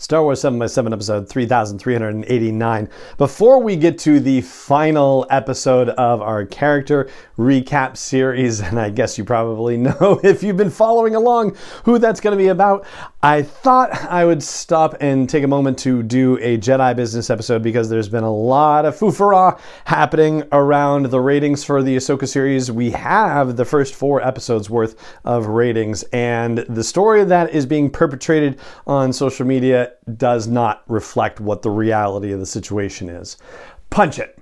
Star Wars 7 by 7 episode 3389. Before we get to the final episode of our character recap series, and I guess you probably know if you've been following along who that's going to be about, I thought I would stop and take a moment to do a Jedi business episode because there's been a lot of foofara happening around the ratings for the Ahsoka series. We have the first four episodes worth of ratings, and the story that is being perpetrated on social media does not reflect what the reality of the situation is. Punch it.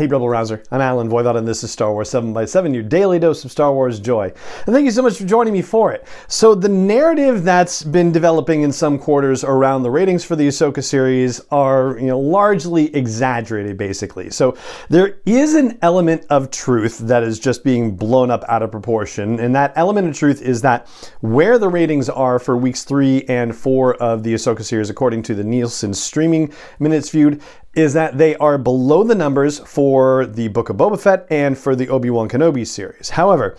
Hey, Rebel Rouser. I'm Allen Voivod, and this is Star Wars 7 by 7 your daily dose of Star Wars joy. And thank you so much for joining me for it. So, the narrative that's been developing in some quarters around the ratings for the Ahsoka series are, you know, largely exaggerated, basically. So, there is an element of truth that is just being blown up out of proportion, and that element of truth is that where the ratings are for weeks three and four of the Ahsoka series, according to the Nielsen streaming minutes viewed, is that they are below the numbers for the Book of Boba Fett and for the Obi Wan Kenobi series. However,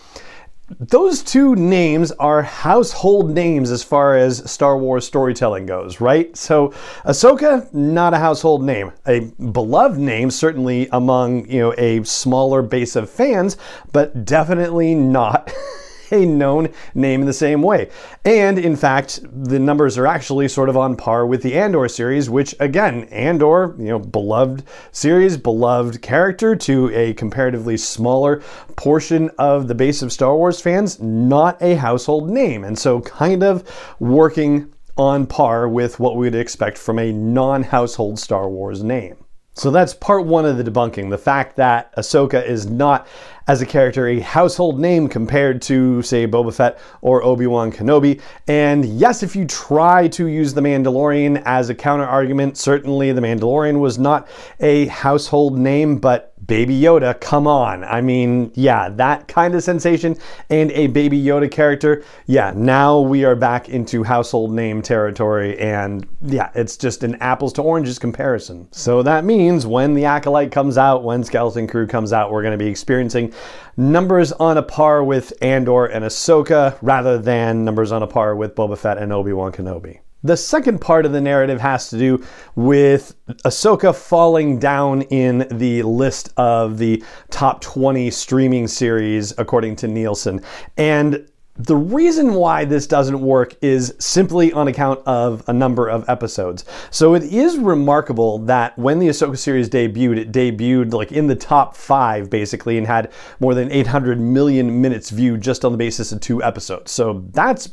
those two names are household names as far as Star Wars storytelling goes, right? So Ahsoka, not a household name. A beloved name, certainly among, you know, a smaller base of fans, but definitely not a known name in the same way. And in fact, the numbers are actually sort of on par with the Andor series, which again, Andor, you know, beloved series, beloved character to a comparatively smaller portion of the base of Star Wars fans, not a household name. And so kind of working on par with what we would expect from a non household Star Wars name. So that's part one of the debunking the fact that Ahsoka is not as a character a household name compared to, say, Boba Fett or Obi Wan Kenobi. And yes, if you try to use The Mandalorian as a counter argument, certainly The Mandalorian was not a household name, but Baby Yoda, come on. I mean, yeah, that kind of sensation and a Baby Yoda character. Yeah, now we are back into household name territory, and yeah, it's just an apples to oranges comparison. So that means when The Acolyte comes out, when Skeleton Crew comes out, we're going to be experiencing numbers on a par with Andor and Ahsoka rather than numbers on a par with Boba Fett and Obi Wan Kenobi. The second part of the narrative has to do with Ahsoka falling down in the list of the top 20 streaming series according to Nielsen. And the reason why this doesn't work is simply on account of a number of episodes. So it is remarkable that when the Ahsoka series debuted, it debuted like in the top five basically and had more than 800 million minutes viewed just on the basis of two episodes. So that's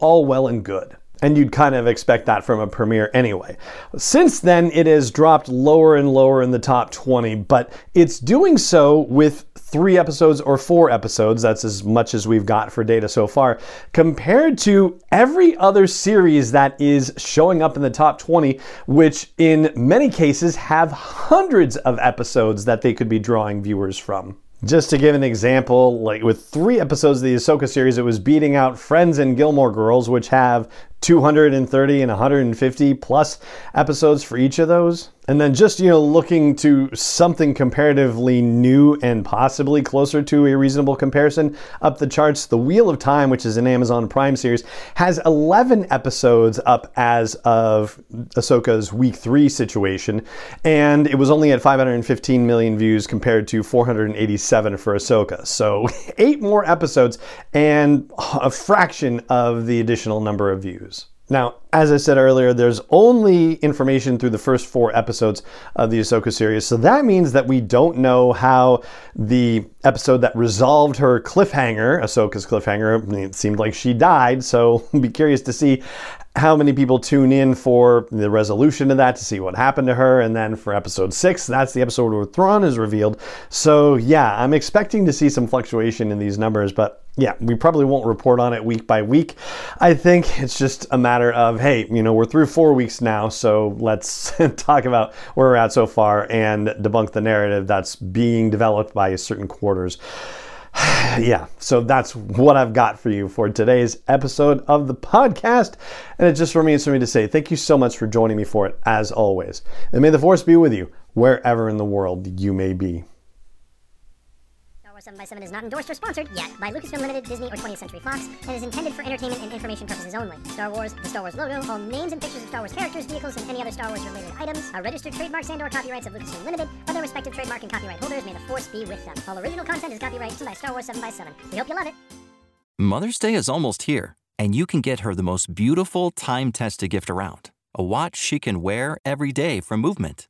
all well and good and you'd kind of expect that from a premiere anyway. Since then, it has dropped lower and lower in the top 20, but it's doing so with three episodes or four episodes. That's as much as we've got for data so far, compared to every other series that is showing up in the top 20, which in many cases have hundreds of episodes that they could be drawing viewers from. Just to give an example, like with three episodes of the Ahsoka series, it was beating out Friends and Gilmore Girls, which have 230 and 150 plus episodes for each of those. And then just, you know, looking to something comparatively new and possibly closer to a reasonable comparison up the charts, The Wheel of Time, which is an Amazon Prime series, has 11 episodes up as of Ahsoka's week three situation. And it was only at 515 million views compared to 487 for Ahsoka. So eight more episodes and a fraction of the additional number of views. Now, as I said earlier, there's only information through the first four episodes of the Ahsoka series. So that means that we don't know how the episode that resolved her cliffhanger, Ahsoka's cliffhanger, it seemed like she died. So be curious to see how many people tune in for the resolution to that to see what happened to her. And then for episode six, that's the episode where Thrawn is revealed. So yeah, I'm expecting to see some fluctuation in these numbers, but yeah, we probably won't report on it week by week. I think it's just a matter of, hey, you know, we're through four weeks now, so let's talk about where we're at so far and debunk the narrative that's being developed by certain quarters. yeah, so that's what I've got for you for today's episode of the podcast. And it just remains for me to say thank you so much for joining me for it, as always. And may the force be with you wherever in the world you may be. 7 by 7 is not endorsed or sponsored yet by Lucasfilm Limited, Disney, or 20th Century Fox, and is intended for entertainment and information purposes only. Star Wars, the Star Wars logo, all names and pictures of Star Wars characters, vehicles, and any other Star Wars related items are registered trademarks and or copyrights of Lucasfilm Limited, or their respective trademark and copyright holders. May the force be with them. All original content is copyrighted by Star Wars 7 by 7 We hope you love it. Mother's Day is almost here, and you can get her the most beautiful time-tested gift around. A watch she can wear every day from Movement.